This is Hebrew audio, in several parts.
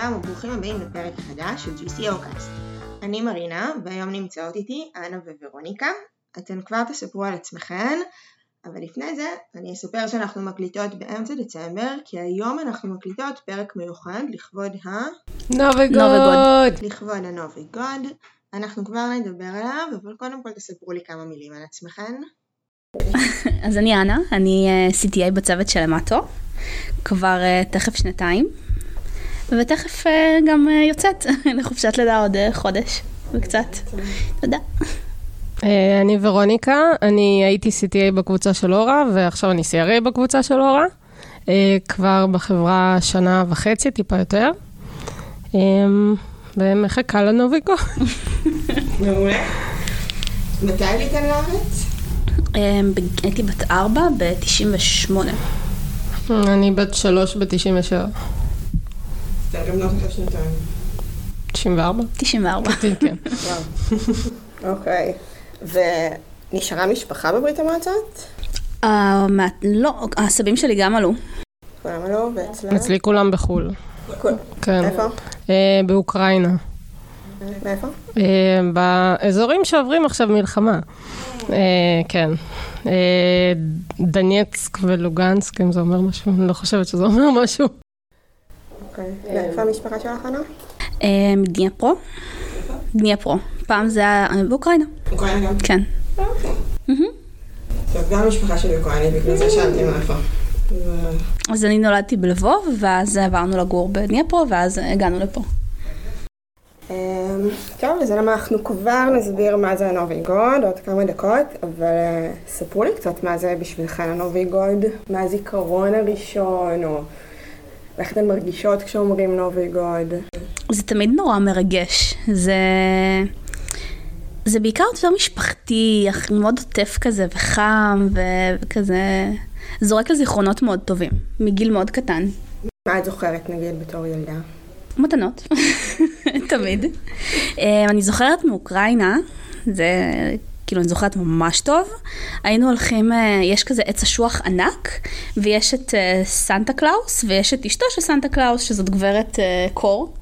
לכולם וברוכים הבאים לפרק חדש של GCOcast. אני מרינה והיום נמצאות איתי אנה וורוניקה. אתן כבר תספרו על עצמכן, אבל לפני זה אני אספר שאנחנו מקליטות באמצע דצמבר, כי היום אנחנו מקליטות פרק מיוחד לכבוד ה... נובי גוד! לכבוד הנובי גוד. אנחנו כבר נדבר עליו, אבל קודם כל תספרו לי כמה מילים על עצמכן. אז אני אנה, אני אה, CTA בצוות של המטו, כבר אה, תכף שנתיים, ותכף אה, גם יוצאת לחופשת לידה עוד חודש וקצת. תודה. אני ורוניקה, אני הייתי CTA בקבוצה של אורה, ועכשיו אני CRA בקבוצה של אורה. כבר בחברה שנה וחצי, טיפה יותר. ומחכה לנוביקו. מעולה. מתי עליתן לארץ? הייתי בת ארבע ב-98. אני בת שלוש ב-97. זה גם לא חושב שנתיים. 94? 94. כן. אוקיי. ונשארה משפחה בברית המועצות? אה, לא, הסבים שלי גם עלו. כולם עלו ואצלם? אצלי כולם בחו"ל. כן. איפה? אה, באוקראינה. מאיפה? אה, באזורים שעוברים עכשיו מלחמה. כן. דנייצק ולוגנסק, אם זה אומר משהו, אני לא חושבת שזה אומר משהו. אוקיי. ואיפה המשפחה שלך, אנה? דניפרו. דניפרו. פעם זה היה באוקראינה. אוקראינה גם? כן. טוב, גם המשפחה שלי אוקראינית, בגלל זה שאלתי מאיפה. אז אני נולדתי בלבוב, ואז עברנו לגור בדניפרו, ואז הגענו לפה. טוב, אז אנחנו כבר נסביר מה זה הנובי גוד עוד כמה דקות, אבל ספרו לי קצת מה זה בשבילכם הנובי גוד, מה הזיכרון הראשון, או איך אתן מרגישות כשאומרים נובי גוד. זה תמיד נורא מרגש, זה... זה בעיקר יותר משפחתי, מאוד עוטף כזה, וחם, וכזה... זורק לזיכרונות מאוד טובים, מגיל מאוד קטן. מה את זוכרת נגיד בתור ילדה? מתנות, תמיד. אה, אני זוכרת מאוקראינה, זה כאילו אני זוכרת ממש טוב, היינו הולכים, אה, יש כזה עץ אשוח ענק, ויש את אה, סנטה קלאוס, ויש את אשתו של סנטה קלאוס, שזאת גברת קור,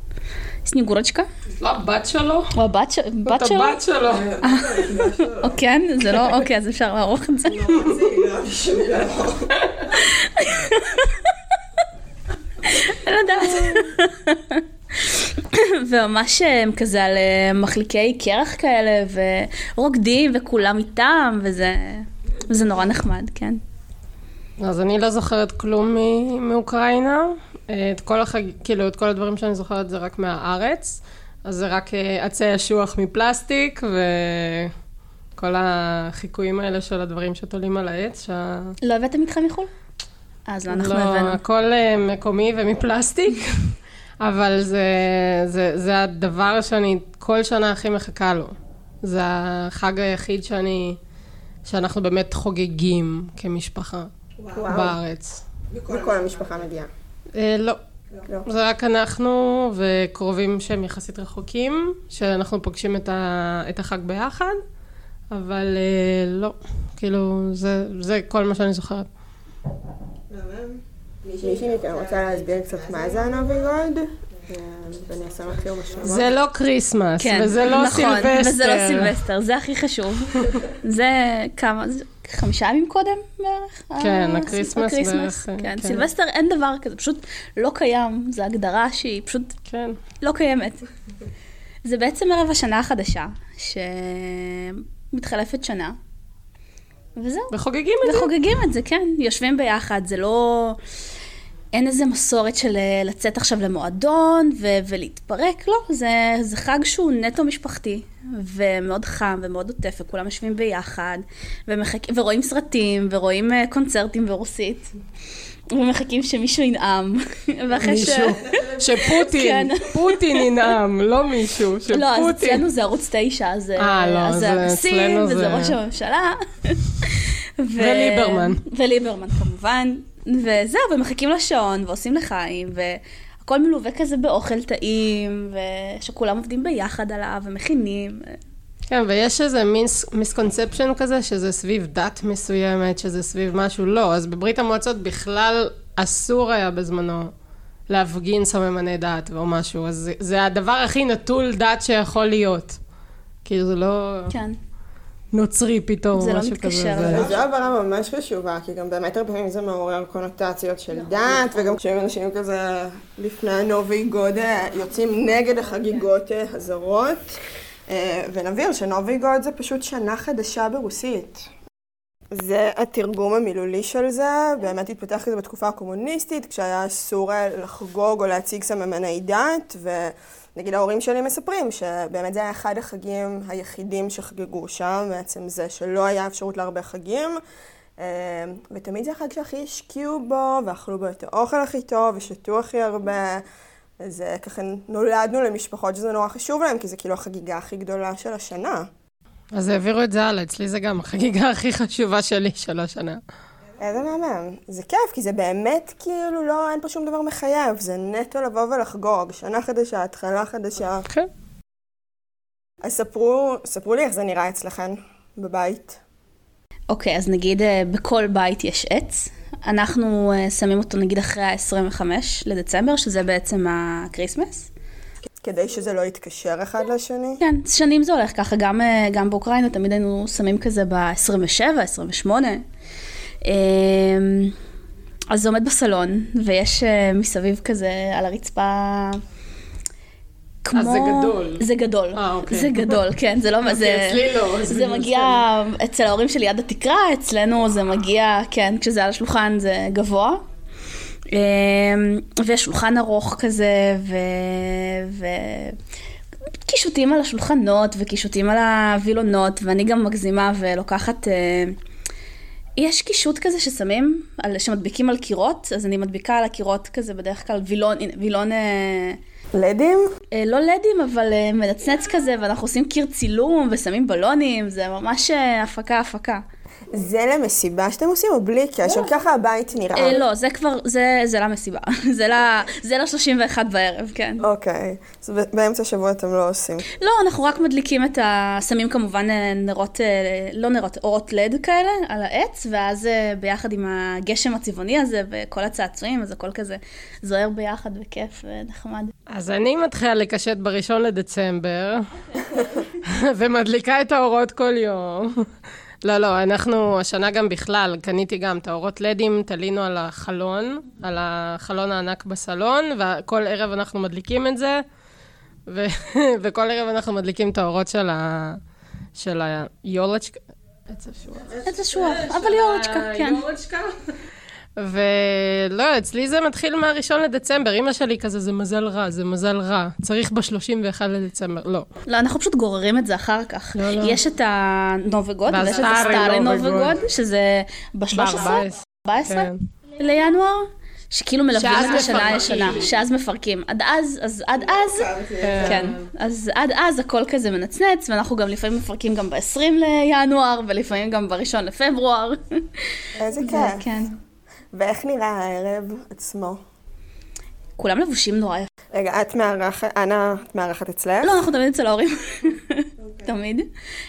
Снегурочка. לא, הבת שלו? או הבת שלו? זאת הבת שלו. או כן? זה לא, אוקיי, אז אפשר לערוך את זה. אני לא יודעת. וממש הם כזה על אה, מחליקי קרח כאלה, ורוקדים, וכולם איתם, וזה, וזה נורא נחמד, כן. אז אני לא זוכרת כלום מאוקראינה. את כל החג... כאילו, את כל הדברים שאני זוכרת זה רק מהארץ. אז זה רק אה, עצי אשוח מפלסטיק, וכל החיקויים האלה של הדברים שתולים על העץ. שה... לא הבאתם איתכם מחו"ל? אז לא, אנחנו לא, הבאנו. לא, הכל אה, מקומי ומפלסטיק, אבל זה, זה, זה הדבר שאני כל שנה הכי מחכה לו. זה החג היחיד שאני, שאנחנו באמת חוגגים כמשפחה וואו. בארץ. וכל המשפחה מגיעה. אה, לא. לא. זה רק אנחנו וקרובים שהם יחסית רחוקים, שאנחנו פוגשים את, ה, את החג ביחד, אבל אה, לא, כאילו, זה, זה כל מה שאני זוכרת. מישהי מכם רוצה להסביר קצת מה זה הנובי גולד? ואני אעשה מכיר בשבוע. זה לא כריסמס, כן, וזה לא נכון, סילבסטר. וזה לא סילבסטר, זה הכי חשוב. זה כמה, חמישה ימים קודם בערך? כן, ה- הקריסמס בערך, כן, כן. סילבסטר אין דבר כזה, פשוט לא קיים, זו הגדרה שהיא פשוט כן. לא קיימת. זה בעצם ערב השנה החדשה, שמתחלפת שנה, וזהו. וחוגגים את זה. וחוגגים את זה, כן. יושבים ביחד, זה לא... אין איזה מסורת של אה, לצאת עכשיו למועדון ו- ולהתפרק, לא, זה, זה חג שהוא נטו משפחתי, ומאוד חם ומאוד עוטף, וכולם יושבים ביחד, ומחכ... ורואים סרטים, ורואים uh, קונצרטים ברוסית, ומחכים שמישהו ינאם, ואחרי ש... מישהו, שפוטין, כן. פוטין ינאם, לא מישהו, שפוטין. לא, אז אצלנו זה ערוץ תשע, אז אה, לא, אז זה הנשיא, אצלנו וזה זה- ראש הממשלה. ו- וליברמן. וליברמן כמובן. וזהו, ומחכים לשעון, ועושים לחיים, והכל מלווה כזה באוכל טעים, ושכולם עובדים ביחד עליו, ומכינים. כן, ויש איזה מיסקונספשן כזה, שזה סביב דת מסוימת, שזה סביב משהו, לא. אז בברית המועצות בכלל אסור היה בזמנו להפגין סממני דת או משהו, אז זה, זה הדבר הכי נטול דת שיכול להיות. כאילו זה לא כן. נוצרי פתאום, זה לא משהו מתקשר. כזה. זה- זו הבהרה ממש חשובה, כי גם באמת הרבה פעמים זה מעורר קונוטציות של דת, וגם כשהם אנשים כזה לפני הנובי גוד יוצאים נגד החגיגות אה, הזרות. אה, ונבהיר שנובי גוד זה פשוט שנה חדשה ברוסית. זה התרגום המילולי של זה, באמת התפתח כזה בתקופה הקומוניסטית, כשהיה אסור אה, לחגוג או להציג סממני דת, ונגיד ההורים שלי מספרים שבאמת זה היה אחד החגים היחידים שחגגו שם, בעצם זה שלא היה אפשרות להרבה חגים, אה, ותמיד זה החג שהכי השקיעו בו, ואכלו בו את האוכל הכי טוב, ושתו הכי הרבה. אז ככה נולדנו למשפחות שזה נורא חשוב להם, כי זה כאילו החגיגה הכי גדולה של השנה. אז העבירו את זה הלאה, אצלי זה גם החגיגה הכי חשובה שלי של השנה. איזה מהמם. זה כיף, כי זה באמת כאילו לא, אין פה שום דבר מחייב, זה נטו לבוא ולחגוג. שנה חדשה, התחלה חדשה. כן. אז ספרו, ספרו לי איך זה נראה אצלכם בבית. אוקיי, אז נגיד אה, בכל בית יש עץ. אנחנו אה, שמים אותו נגיד אחרי ה-25 לדצמבר, שזה בעצם ה Christmas. כדי שזה לא יתקשר אחד לשני. כן, שנים זה הולך ככה, גם, אה, גם באוקראינה תמיד היינו שמים כזה ב-27, 28. אמ, אז זה עומד בסלון, ויש אה, מסביב כזה על הרצפה... כמו... זה גדול. זה גדול. אה, אוקיי. זה גדול, כן, זה לא... אוקיי, זה, אצלי לא, אז זה אני מגיע אצל ההורים שלי עד התקרה, אצלנו זה מגיע, כן, כשזה על השולחן זה גבוה. אמ, ויש שולחן ארוך כזה, ו... ו... קישוטים על השולחנות וקישוטים על הווילונות, ואני גם מגזימה ולוקחת... אה, יש קישוט כזה ששמים, על, שמדביקים על קירות, אז אני מדביקה על הקירות כזה בדרך כלל וילון, וילון, אה, לדים? אה, לא לדים, אבל אה, מנצנץ כזה, ואנחנו עושים קיר צילום ושמים בלונים, זה ממש אה, הפקה הפקה. זה למסיבה שאתם עושים או בלי קשר? ככה הבית נראה. אה, לא, זה כבר, זה, זה למסיבה, זה ל- זה ל-31 בערב, כן. אוקיי. אז באמצע השבוע אתם לא עושים. לא, אנחנו רק מדליקים את ה... שמים כמובן אה, נרות, אה, לא נרות, אורות לד כאלה על העץ, ואז ביחד עם הגשם הצבעוני הזה וכל הצעצועים, אז הכל כזה זוהר ביחד וכיף ונחמד. אז אני מתחילה לקשט בראשון לדצמבר, ומדליקה את האורות כל יום. לא, לא, אנחנו השנה גם בכלל, קניתי גם את האורות לדים, תלינו על החלון, על החלון הענק בסלון, וכל ערב אנחנו מדליקים את זה, ו- וכל ערב אנחנו מדליקים את האורות של ה... של היולצ'קה. עץ השוח. איזה שוח, אבל יורצ'קה, כן. יורצ'קה. ולא, אצלי זה מתחיל מהראשון לדצמבר. אימא שלי כזה, זה מזל רע, זה מזל רע. צריך ב-31 לדצמבר. לא. לא, אנחנו פשוט גוררים את זה אחר כך. לא, לא. יש את הנובגוד, ויש את הסטארי נובגוד. שזה ב-13, ב-14. 14 כן. לינואר, שכאילו מלווים את השנה. הישנה, שאז מפרקים. עד אז, אז עד אז, כן, אז עד אז הכל כזה מנצנץ, ואנחנו גם לפעמים מפרקים גם ב-20 לינואר, ולפעמים גם ב-1 לפברואר. איזה זה, כיף. כן. ואיך נראה הערב עצמו? כולם לבושים נורא יפה. רגע, את מארחת, אנה, את מארחת אצלך? לא, אנחנו תמיד אצל ההורים. תמיד.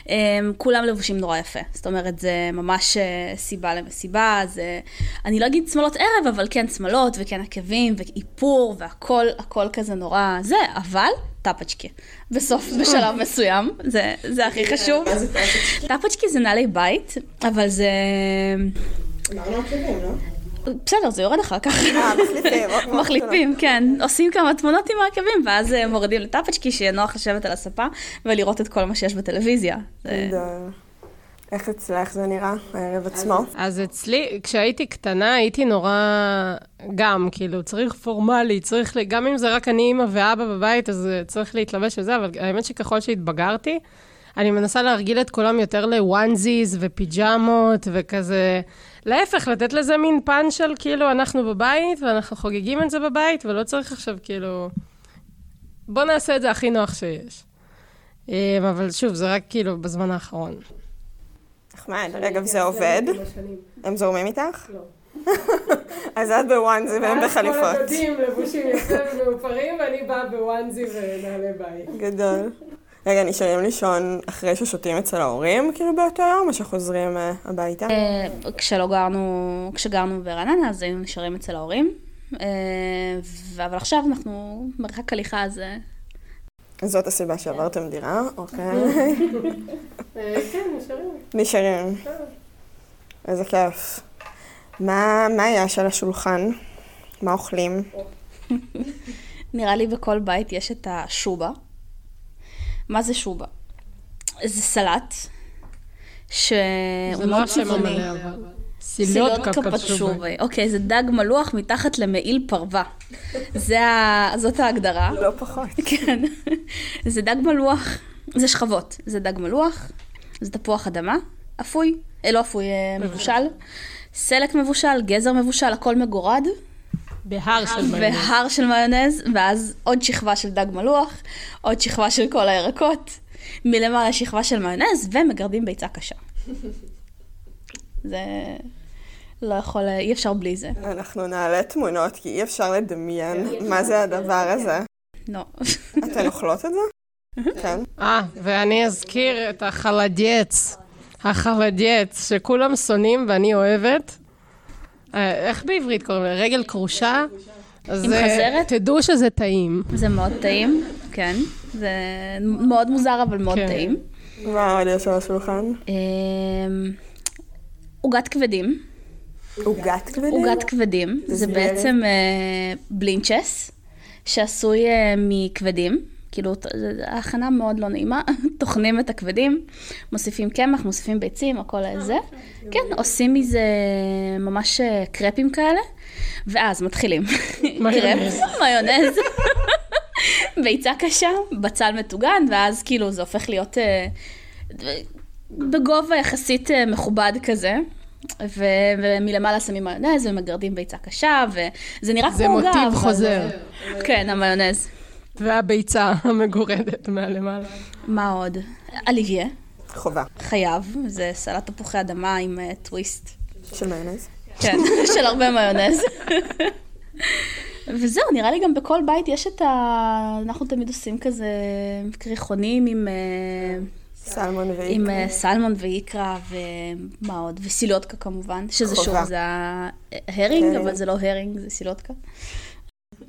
Um, כולם לבושים נורא יפה. זאת אומרת, זה ממש uh, סיבה למסיבה, זה... אני לא אגיד שמאלות ערב, אבל כן שמאלות, וכן עקבים, ואיפור, והכל, הכל כזה נורא זה, אבל טפצ'קי. בסוף, בשלב מסוים, זה, זה הכי חשוב. טפצ'קי זה נעלי בית, אבל זה... אמרנו עקבים, לא? בסדר, זה יורד אחר כך. אה, מחליפים. מחליפים, כן. עושים כמה תמונות עם העקבים, ואז אה, מורידים לטפצ'קי, שיהיה נוח לשבת על הספה ולראות את כל מה שיש בטלוויזיה. איך אצלך זה נראה, הערב עצמו? אז אצלי, כשהייתי קטנה, הייתי נורא... גם, כאילו, צריך פורמלי, צריך... ל- גם אם זה רק אני, אימא ואבא בבית, אז אה, צריך להתלבש וזה, אבל האמת שככל שהתבגרתי, אני מנסה להרגיל את כולם יותר לוואנזיז ופיג'מות וכזה... להפך, לתת לזה מין פן של כאילו, אנחנו בבית, ואנחנו חוגגים את זה בבית, ולא צריך עכשיו כאילו... בוא נעשה את זה הכי נוח שיש. אה, אבל שוב, זה רק כאילו בזמן האחרון. נחמד, רגע, וזה עובד? הם זורמים איתך? לא. אז את בוואנזי והם בחליפות. כל הבגדים לבושים יפה ומאופרים, ואני באה בוואנזי ונעלי בית. גדול. רגע, נשארים לישון אחרי ששותים אצל ההורים, כאילו באותו יום, או שחוזרים אה, הביתה? אה, כשלא גרנו, כשגרנו ברעננה, אז היינו נשארים אצל ההורים. אה, אבל עכשיו אנחנו מרחק הליכה, אז... זאת הסיבה שעברתם דירה, אוקיי. כן, נשארים. נשארים. איזה כיף. מה מה יש על השולחן? מה אוכלים? נראה לי בכל בית יש את השובה. מה זה שובה? זה סלט, שהוא זה לא מאוד השם צבעוני. המלא, אבל... פצ'ובה. פצ'ובה. אוקיי, זה דג מלוח מתחת למעיל פרווה. זה ה... זאת ההגדרה. לא פחות. כן. זה דג מלוח, זה שכבות. זה דג מלוח, זה תפוח אדמה, אפוי, אה, לא אפוי, אה, מבושל. סלק מבושל, גזר מבושל, הכל מגורד, בהר של מיונז. והר של מיונז, ואז עוד שכבה של דג מלוח, עוד שכבה של כל הירקות, מלמעלה שכבה של מיונז, ומגרדים ביצה קשה. זה לא יכול, אי אפשר בלי זה. אנחנו נעלה תמונות, כי אי אפשר לדמיין מה זה הדבר הזה. לא. אתן אוכלות את זה? כן. אה, ואני אזכיר את החלדייץ. החלדייץ, שכולם שונאים ואני אוהבת. אה, איך בעברית קוראים לזה? רגל כרושה? אז עם חזרת? תדעו שזה טעים. זה מאוד טעים, כן. זה מאוד מוזר, אבל מאוד כן. טעים. מה עוד יש על השולחן? אמ, עוגת כבדים. עוגת כבדים? עוגת כבדים, זה. בעצם אה, בלינצ'ס, שעשוי אה, מכבדים. כאילו, זה- ההכנה מאוד לא נעימה, טוחנים את הכבדים, מוסיפים קמח, מוסיפים ביצים, הכל זה. כן, עושים מזה ממש אה, קרפים כאלה, ואז מתחילים. מיונז. קרפ, מיונז, ביצה קשה, בצל מטוגן, ואז כאילו זה הופך להיות אה, בגובה יחסית אה, מכובד כזה. ו- ומלמעלה שמים מיונז ומגרדים ביצה קשה, וזה נראה זה כמו עוגה. מוטיב אבל- חוזר. כן, המיונז. והביצה המגורדת מהלמעלה. מה עוד? אליביה, חובה. חייב, זה סלט תפוחי אדמה עם אה, טוויסט. של מיונז. כן, של הרבה מיונז. וזהו, נראה לי גם בכל בית יש את ה... אנחנו תמיד עושים כזה קריחונים עם, אה, סלמון עם ואיקרה. אה, סלמון ואיקרה ומה עוד? וסילודקה כמובן, שזה חובה. שוב, זה ההרינג, כן. אבל זה לא הרינג, זה סילודקה.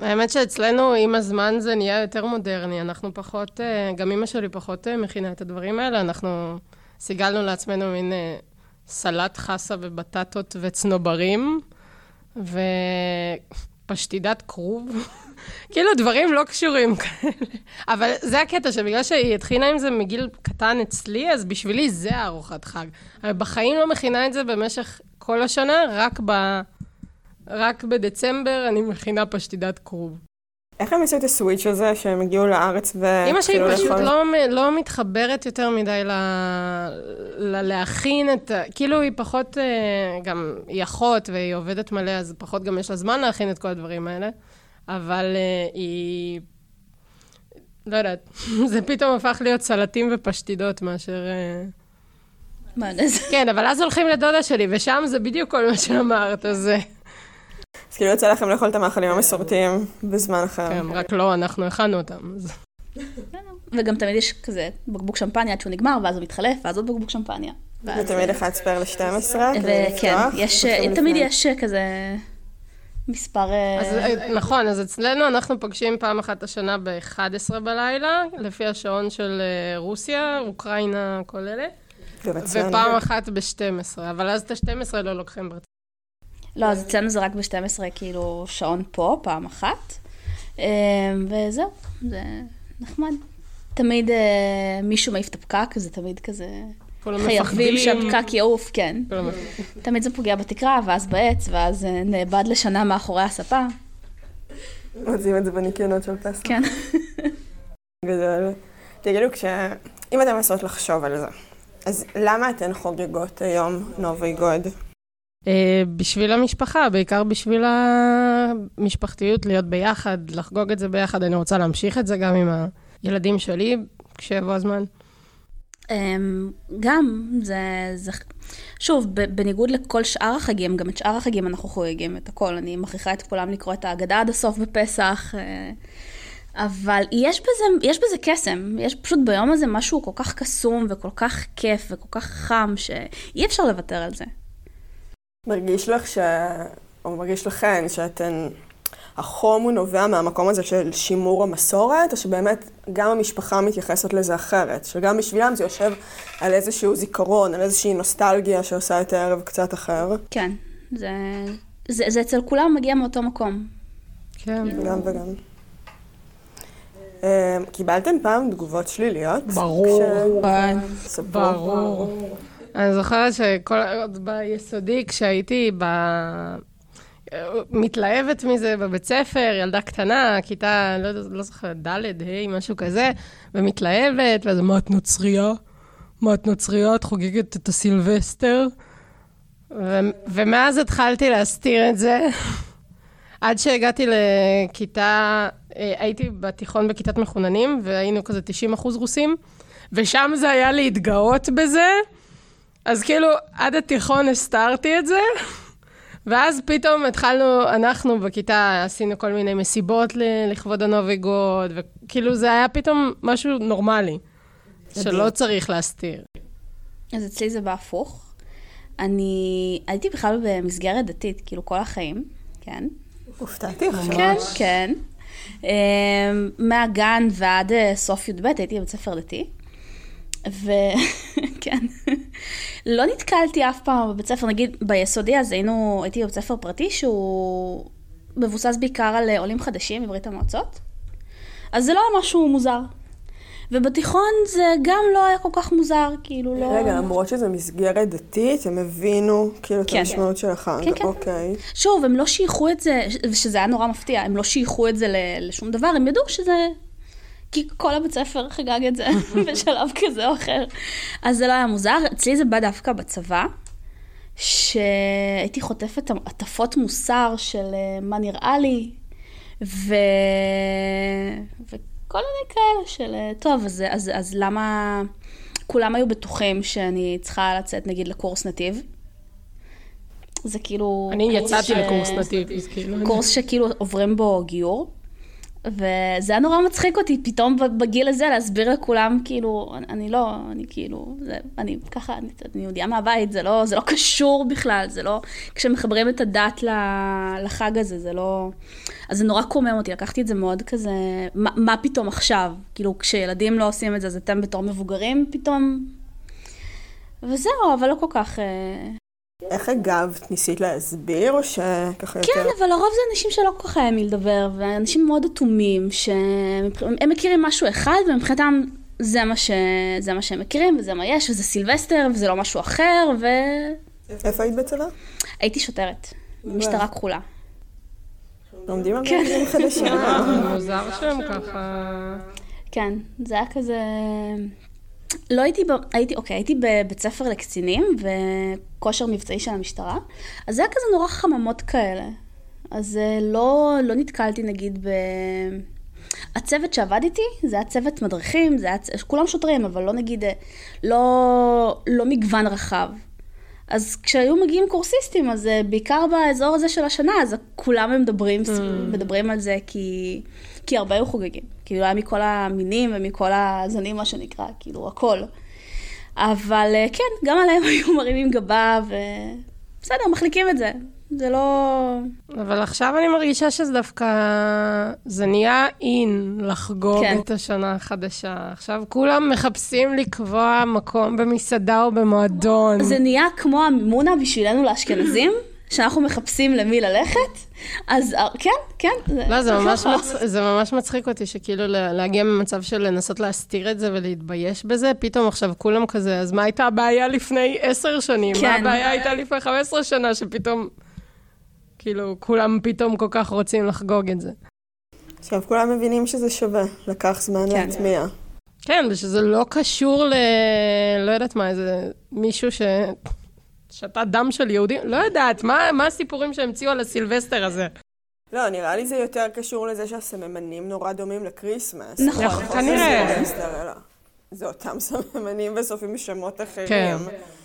האמת שאצלנו עם הזמן זה נהיה יותר מודרני, אנחנו פחות, אה, גם אימא שלי פחות אה, מכינה את הדברים האלה, אנחנו סיגלנו לעצמנו מין אה, סלט חסה ובטטות וצנוברים, ופשטידת כרוב, כאילו דברים לא קשורים כאלה. אבל זה הקטע, שבגלל שהיא התחילה עם זה מגיל קטן אצלי, אז בשבילי זה הארוחת חג. אבל בחיים לא מכינה את זה במשך כל השנה, רק ב... רק בדצמבר אני מכינה פשטידת כרוב. איך הם עשו את הסוויץ' הזה שהם הגיעו לארץ ו... אימא שלי פשוט לאכול? לא, לא מתחברת יותר מדי ל... ל... להכין את... ה- כאילו היא פחות, אה, גם היא אחות והיא עובדת מלא, אז פחות גם יש לה זמן להכין את כל הדברים האלה. אבל אה, היא... לא יודעת, זה פתאום הפך להיות סלטים ופשטידות מאשר... אה, מיונז. כן, אבל אז הולכים לדודה שלי, ושם זה בדיוק כל מה שאמרת, אז... אה, אז כאילו יצא לכם לאכול את המאכלים המסורתיים בזמן אחר. כן, רק לא, אנחנו הכנו אותם. וגם תמיד יש כזה בקבוק שמפניה עד שהוא נגמר, ואז הוא מתחלף, ואז עוד בקבוק שמפניה. ותמיד אחד ספייר ל-12 כדי לפתוח. יש, פותחים תמיד. יש כזה מספר... אה, אז אה, נכון, אז אצלנו אנחנו פוגשים פעם אחת השנה ב-11 בלילה, לפי השעון של אה, רוסיה, אוקראינה, כל אלה. ופעם אחת ב-12, אבל אז את ה-12 לא לוקחים ברצינות. לא, אז אצלנו זה רק ב-12, כאילו, שעון פה, פעם אחת. אה, וזהו, זה נחמד. תמיד אה, מישהו מעיף את הפקק, זה תמיד כזה... חייבים. שהפקק יעוף, כן. תמיד זה פוגע בתקרה, ואז בעץ, ואז אה, נאבד לשנה מאחורי הספה. מוצאים את זה בניקיונות של פסח. כן. גדול. תגידו, כש... אם אתן מנסות לחשוב על זה, אז למה אתן חוגגות היום נובי גוד? אה, בשביל המשפחה, בעיקר בשביל המשפחתיות, להיות ביחד, לחגוג את זה ביחד. אני רוצה להמשיך את זה גם עם הילדים שלי, כשיבוא הזמן. אמ, גם, זה, זה... שוב, בניגוד לכל שאר החגים, גם את שאר החגים אנחנו חוגגים את הכל. אני מכריחה את כולם לקרוא את ההגדה עד הסוף בפסח. אה, אבל יש בזה, יש בזה קסם. יש פשוט ביום הזה משהו כל כך קסום וכל כך כיף וכל כך חם, שאי אפשר לוותר על זה. מרגיש לך ש... או מרגיש לכן שאתן החום הוא נובע מהמקום הזה של שימור המסורת, או שבאמת גם המשפחה מתייחסת לזה אחרת, שגם בשבילם זה יושב על איזשהו זיכרון, על איזושהי נוסטלגיה שעושה את הערב קצת אחר. כן, זה, זה, זה אצל כולם מגיע מאותו מקום. כן. גם וגם. אה, קיבלתם פעם תגובות שליליות? ברור. ברור. אני זוכרת שכל... עוד ביסודי, כשהייתי ב... מתלהבת מזה בבית ספר, ילדה קטנה, כיתה, לא, לא זוכרת, ד', ה', משהו כזה, ומתלהבת, ואז מה את נוצרייה? מה את נוצרייה? את חוגגת את הסילבסטר? ו- ומאז התחלתי להסתיר את זה. עד שהגעתי לכיתה, אה, הייתי בתיכון בכיתת מחוננים, והיינו כזה 90 אחוז רוסים, ושם זה היה להתגאות בזה, אז כאילו עד התיכון הסתרתי את זה, ואז פתאום התחלנו, אנחנו בכיתה עשינו כל מיני מסיבות ל- לכבוד הנובי-גוד, וכאילו זה היה פתאום משהו נורמלי, שלא צריך להסתיר. אז אצלי זה בהפוך. אני הייתי בכלל במסגרת דתית, כאילו כל החיים, כן? הופתעתי עכשיו. כן, כן. אמ, מהגן ועד אה, סוף י"ב הייתי בבית ספר דתי. וכן, לא נתקלתי אף פעם בבית ספר, נגיד ביסודי אז היינו, הייתי בבית ספר פרטי שהוא מבוסס בעיקר על אה, עולים חדשים מברית המועצות, אז זה לא היה משהו מוזר. ובתיכון זה גם לא היה כל כך מוזר, כאילו לא... רגע, למרות שזה מסגרת דתית, הם הבינו כאילו את כן. המשמעות של החג. כן, כן. אוקיי. שוב, הם לא שייכו את זה, ושזה היה נורא מפתיע, הם לא שייכו את זה לשום דבר, הם ידעו שזה... כי כל הבית ספר חגג את זה בשלב כזה או אחר. אז זה לא היה מוזר. אצלי זה בא דווקא בצבא, שהייתי חוטפת הטפות מוסר של אה, מה נראה לי, ו... וכל מיני כאלה של, אה, טוב, אז, אז, אז למה... כולם היו בטוחים שאני צריכה לצאת נגיד לקורס נתיב. זה כאילו... אני יצאתי ש- לקורס נתיב, אז כאילו... קורס שכאילו עוברים בו גיור. וזה היה נורא מצחיק אותי פתאום בגיל הזה להסביר לכולם כאילו אני, לא אני כאילו זה אני ככה אני, אני יהודייה מהבית זה לא זה לא קשור בכלל זה לא כשמחברים את הדת לחג הזה זה לא אז זה נורא קומם אותי לקחתי את זה מאוד כזה מה, מה פתאום עכשיו? כאילו כשילדים לא עושים את זה אז אתם בתור מבוגרים פתאום וזהו אבל לא כל כך אה, איך הגבת? ניסית להסביר, או שככה כן, יותר... אבל לרוב זה אנשים שלא כל כך היה מי לדבר, ואנשים מאוד אטומים, שהם מכירים משהו אחד, ומבחינתם זה מה, ש... זה מה שהם מכירים, וזה מה יש, וזה סילבסטר, וזה לא משהו אחר, איפה היית בצבא? והייתי שוטרת, במשטרה כחולה. לומדים על כן. דברים חדשים. מוזר שהם ככה... כן, זה היה כזה... לא הייתי, ב... הייתי, אוקיי, הייתי בבית ספר לקצינים וכושר מבצעי של המשטרה, אז זה היה כזה נורא חממות כאלה. אז אה, לא, לא נתקלתי נגיד ב... הצוות שעבד איתי, זה היה צוות מדריכים, זה היה, כולם שוטרים, אבל לא נגיד, אה, לא, לא מגוון רחב. אז כשהיו מגיעים קורסיסטים, אז אה, בעיקר באזור הזה של השנה, אז כולם מדברים, מדברים על זה כי, כי הרבה היו חוגגים. כאילו היה מכל המינים ומכל הזנים, מה שנקרא, כאילו הכל. אבל אה, כן, גם עליהם היו מרימים גבה, ובסדר, מחליקים את זה. זה לא... אבל עכשיו אני מרגישה שזה דווקא... זה נהיה אין לחגוג כן. את השנה החדשה. עכשיו כולם מחפשים לקבוע מקום במסעדה או במועדון. זה נהיה כמו המימונה בשבילנו לאשכנזים, שאנחנו מחפשים למי ללכת, אז אה, כן, כן. לא, זה ממש, מצ... זה ממש מצחיק אותי, שכאילו לה- להגיע ממצב של לנסות להסתיר את זה ולהתבייש בזה, פתאום עכשיו כולם כזה, אז מה הייתה הבעיה לפני עשר שנים? מה כן. הבעיה הייתה לפני חמש עשרה שנה, שפתאום, כאילו, כולם פתאום כל כך רוצים לחגוג את זה. עכשיו כולם מבינים שזה שווה, לקח זמן כן. להטמיע. כן, ושזה לא קשור ל... לא יודעת מה, איזה מישהו ש... שתה דם של יהודים, לא יודעת, מה, מה הסיפורים שהמציאו על הסילבסטר הזה? לא, נראה לי זה יותר קשור לזה שהסממנים נורא דומים ל Christmas. נכון. נכון, כנראה. סילבסטר, אלא. זה אותם סממנים בסוף עם שמות אחרים. כן.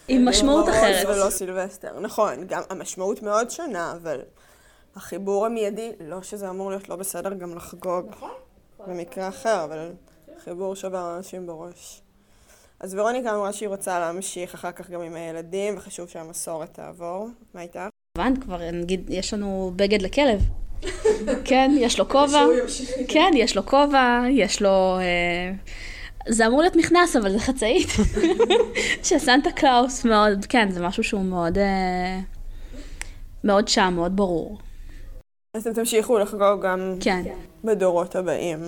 עם משמעות אחרת. ולא סילבסטר. נכון, גם המשמעות מאוד שונה, אבל החיבור המיידי, לא שזה אמור להיות לא בסדר גם לחגוג. במקרה אחר, אבל חיבור שיושב לאנשים בראש. אז ורוניקה אמרה שהיא רוצה להמשיך אחר כך גם עם הילדים, וחשוב שהמסורת תעבור. מה איתך? הבנת כבר, נגיד, יש לנו בגד לכלב. כן, יש לו כובע. כן, יש לו כובע, יש לו... אה, זה אמור להיות מכנס, אבל זה חצאית. של סנטה קלאוס מאוד, כן, זה משהו שהוא מאוד... אה, מאוד שם, מאוד ברור. אז אתם תמשיכו לחגוג גם כן. בדורות הבאים.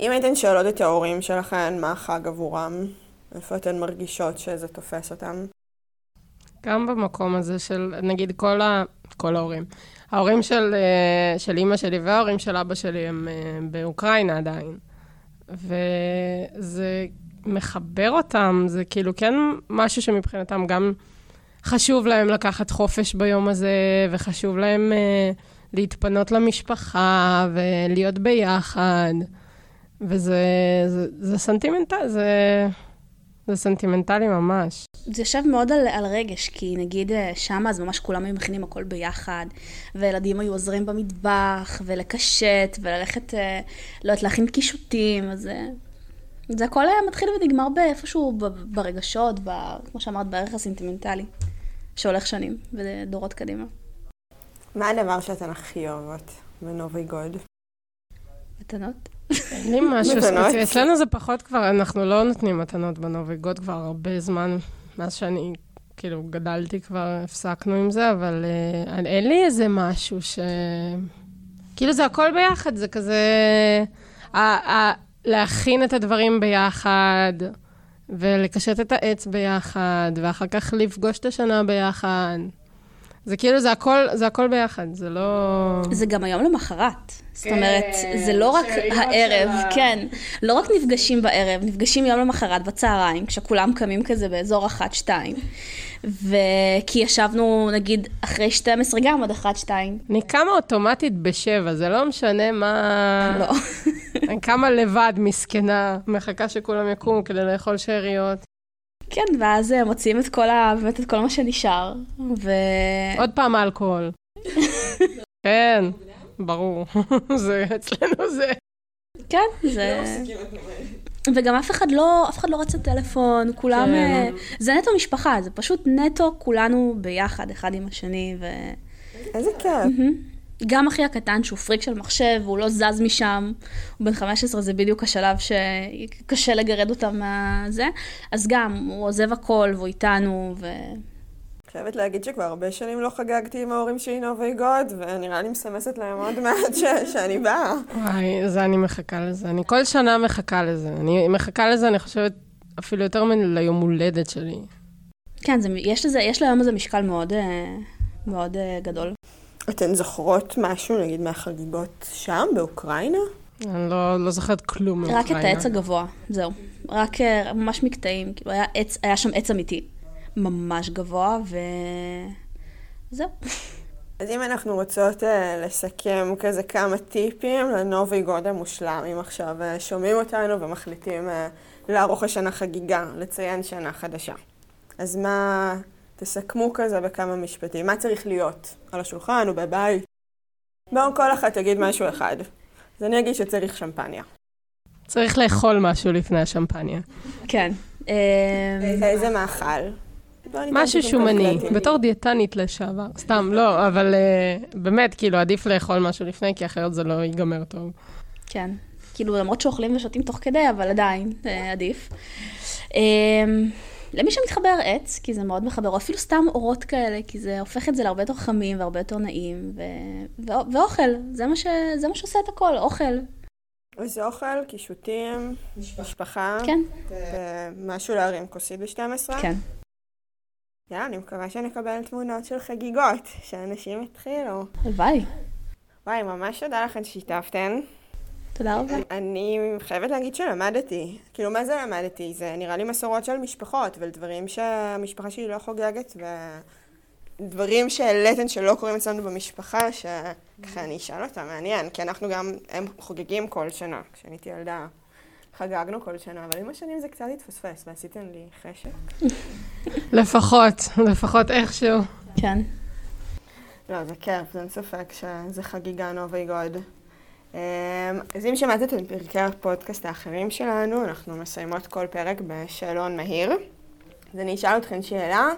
אם הייתן שואלות את ההורים שלכם מה החג עבורם, איפה אתן מרגישות שזה תופס אותם? גם במקום הזה של, נגיד, כל, ה... כל ההורים. ההורים של, אה, של אימא שלי וההורים של אבא שלי הם אה, באוקראינה עדיין. וזה מחבר אותם, זה כאילו כן משהו שמבחינתם גם חשוב להם לקחת חופש ביום הזה, וחשוב להם אה, להתפנות למשפחה ולהיות ביחד. וזה זה, זה סנטימנטלי, זה, זה סנטימנטלי ממש. זה יושב מאוד על, על רגש, כי נגיד אה, שמה אז ממש כולם היו מכינים הכל ביחד, וילדים היו עוזרים במטבח, ולקשט, וללכת, אה, לא יודעת, להכין קישוטים, אז זה, זה הכל היה מתחיל ונגמר באיפשהו ב- ברגשות, ב, כמו שאמרת, בערך הסנטימנטלי, שהולך שנים, ודורות קדימה. מה הדבר שאתן הכי אוהבות בנובי גוד? מתנות? אין לי משהו? ספציפי. אצלנו זה פחות כבר, אנחנו לא נותנים מתנות בנוביגוד כבר הרבה זמן, מאז שאני, כאילו, גדלתי כבר, הפסקנו עם זה, אבל אה, אין לי איזה משהו ש... כאילו, זה הכל ביחד, זה כזה... ה- ה- להכין את הדברים ביחד, ולקשט את העץ ביחד, ואחר כך לפגוש את השנה ביחד. זה כאילו, זה הכל, זה הכל ביחד, זה לא... זה גם היום למחרת. זאת כן, אומרת, זה לא רק הערב, שלה- כן. לא רק נפגשים בערב, נפגשים יום למחרת בצהריים, כשכולם קמים כזה באזור אחת-שתיים. וכי ישבנו, נגיד, אחרי 12 גם עד אחת-שתיים. אני קמה אוטומטית בשבע, זה לא משנה מה... לא. אני קמה לבד, מסכנה, מחכה שכולם יקומו כדי לאכול שאריות. כן, ואז אה, מוציאים את כל ה... באמת את כל מה שנשאר. ו... עוד פעם אלכוהול. כן, ברור. זה, אצלנו זה. כן, זה... וגם אף אחד לא, אף אחד לא רצה טלפון, כולם... כן. אה, זה נטו משפחה, זה פשוט נטו כולנו ביחד, אחד עם השני, ו... איזה כיף. גם אחי הקטן, שהוא פריק של מחשב, הוא לא זז משם, הוא בן 15, זה בדיוק השלב שקשה לגרד אותם מהזה, אז גם, הוא עוזב הכל, והוא איתנו, ו... חייבת להגיד שכבר הרבה שנים לא חגגתי עם ההורים שלי נובי גוד, ונראה לי מסמסת להם עוד מעט ש- שאני באה. וואי, זה אני מחכה לזה. אני כל שנה מחכה לזה. אני מחכה לזה, אני חושבת, אפילו יותר מליום הולדת שלי. כן, זה, יש, לזה, יש ליום הזה משקל מאוד, אה, מאוד אה, גדול. אתן זוכרות משהו, נגיד, מהחגיגות שם, באוקראינה? אני לא, לא זוכרת כלום רק את מאוקראינה. העץ הגבוה, זהו. רק אה, ממש מקטעים, כאילו היה, עץ, היה שם עץ אמיתי, ממש גבוה, וזהו. אז אם אנחנו רוצות uh, לסכם כזה כמה טיפים לנובי גוד המושלם, אם עכשיו uh, שומעים אותנו ומחליטים uh, לערוך השנה חגיגה, לציין שנה חדשה. אז מה, תסכמו כזה בכמה משפטים, מה צריך להיות על השולחן או בבית? בואו כל אחת תגיד משהו אחד. אז אני אגיד שצריך שמפניה. צריך לאכול משהו לפני השמפניה. כן. אה, איזה מאכל? משהו שומני. בתור דיאטנית לשעבר. סתם, לא, אבל uh, באמת, כאילו, עדיף לאכול משהו לפני, כי אחרת זה לא ייגמר טוב. כן. כאילו, למרות שאוכלים ושותים תוך כדי, אבל עדיין, אה, עדיף. למי שמתחבר עץ, כי זה מאוד מחבר, או אפילו סתם אורות כאלה, כי זה הופך את זה להרבה יותר חמים והרבה יותר נעים, ו... ו... ואוכל, זה מה, ש... זה מה שעושה את הכל, אוכל. אז אוכל, קישוטים, משפחה. כן, ומשהו להרים כוסית ב-12. כן. יאללה, אני מקווה שנקבל תמונות של חגיגות, שאנשים יתחילו. הלוואי. וואי, ממש תודה לכן ששיתפתן. תודה רבה. אני חייבת להגיד שלמדתי. כאילו, מה זה למדתי? זה נראה לי מסורות של משפחות, ודברים שהמשפחה שלי לא חוגגת, ודברים שהעליתן שלא קורים אצלנו במשפחה, שככה אני אשאל אותם, מעניין, כי אנחנו גם, הם חוגגים כל שנה. כשאני הייתי ילדה, חגגנו כל שנה, אבל עם השנים זה קצת התפספס, ועשיתם לי חשק. לפחות, לפחות איכשהו. כן. לא, זה כיף, אין ספק שזה חגיגה נובי גוד. אמ, אז אם שמעתם את פרקי הפודקאסט האחרים שלנו, אנחנו מסיימות כל פרק בשאלון מהיר. אז אני אשאל אתכם שאלה,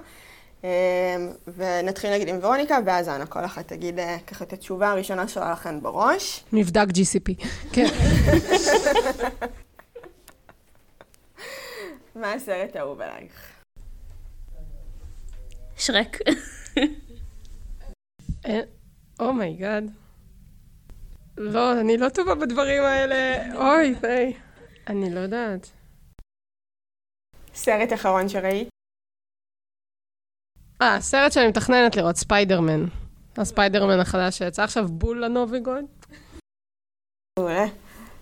ונתחיל נגיד עם ורוניקה, ואז אנה, כל אחת תגיד אה, ככה את התשובה הראשונה שעולה לכן בראש. מבדק GCP. כן. מה הסרט האהוב עלייך? שרק. Oh my god. לא, אני לא טובה בדברים האלה. אוי, ויי. אני לא יודעת. סרט אחרון שראית? אה, סרט שאני מתכננת לראות, ספיידרמן. הספיידרמן החדש שיצא עכשיו, בול לנוביגוד. מעולה.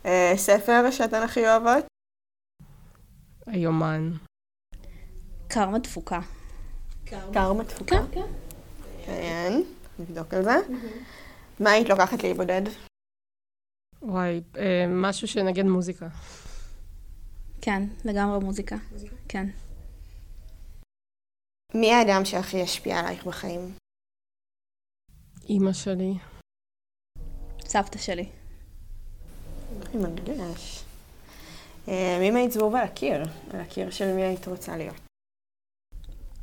אה, ספר שאתן הכי אוהבות? היומן. קרמה דפוקה. קרמה תפוקה? כן. כן, נבדוק על זה. מה היית לוקחת להיבודד? וואי, אה, משהו שנגד מוזיקה. כן, לגמרי מוזיקה. כן. מי האדם שהכי השפיע עלייך בחיים? אימא שלי. סבתא שלי. הכי מרגש. אה, מי היית זבוב על הקיר? על הקיר של מי היית רוצה להיות?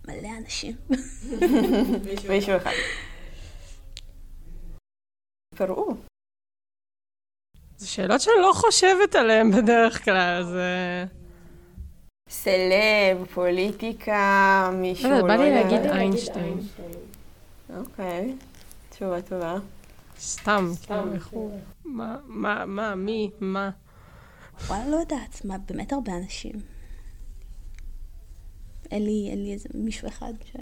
מלא אנשים. מישהו אחד. פרעו. זה שאלות שאני לא חושבת עליהן בדרך כלל, אז... אה, סלב, פוליטיקה, מישהו, לא יודעת, בא לי יודע. להגיד איינשטיין. אוקיי, תשובה טובה. סתם, כאילו, איך הוא... מה, מה, מה, מי, מה? וואלה, לא יודעת, מה, באמת הרבה אנשים. אין לי, אין לי איזה מישהו אחד ש...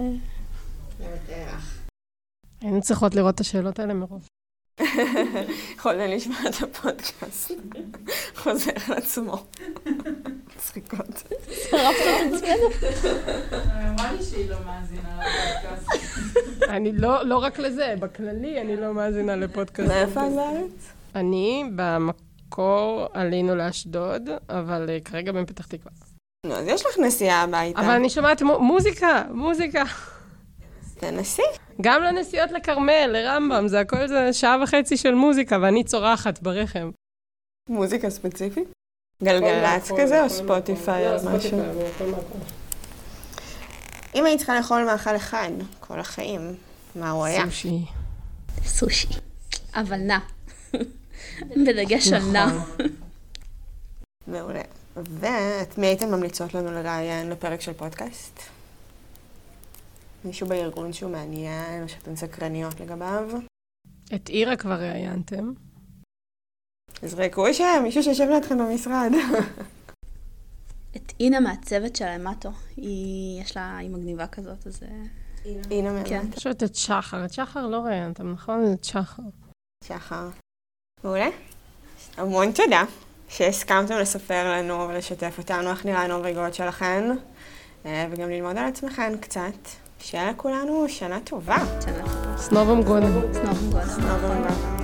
היינו צריכות לראות את השאלות האלה מראש. יכולנו לשמוע את הפודקאסט. חוזר על עצמו. מצחיקות. שרפת את עצמנו. אמרה לי שהיא לא מאזינה לפודקאסט. אני לא, לא רק לזה, בכללי אני לא מאזינה לפודקאסט. מאיפה את בארץ? אני במקור עלינו לאשדוד, אבל אה, כרגע בפתח תקווה. נו, אז יש לך נסיעה הביתה. אבל אני שומעת מו- מוזיקה, מוזיקה. תנסי. גם לנסיעות לכרמל, לרמב"ם, זה הכל זה שעה וחצי של מוזיקה, ואני צורחת ברכב. מוזיקה ספציפית? גלגלצ כזה או ספוטיפיי או משהו? אם היית צריכה לאכול מאכל אחד כל החיים, מה הוא היה? סושי. סושי. אבל נע. בדגש על נע. מעולה. ואת מי הייתן ממליצות לנו לראיין לפרק של פודקאסט? מישהו בארגון שהוא מעניין, או שאתן סקרניות לגביו? את אירה כבר ראיינתם. תזרקו שם, מישהו שיושב לידכם במשרד. את אינה מהצוות של המטו. היא, יש לה, היא מגניבה כזאת, אז... אה, הנה כן. באמת. יש את שחר, את שחר לא ראיינתם, נכון? את שחר. שחר. מעולה. המון תודה שהסכמתם לספר לנו ולשתף אותנו איך נראה הנוביגוד שלכן, אה, וגם ללמוד על עצמכן קצת. שיהיה לכולנו שנה טובה. שנה. סנובם גודל. סנוב גודל. נוביגוד.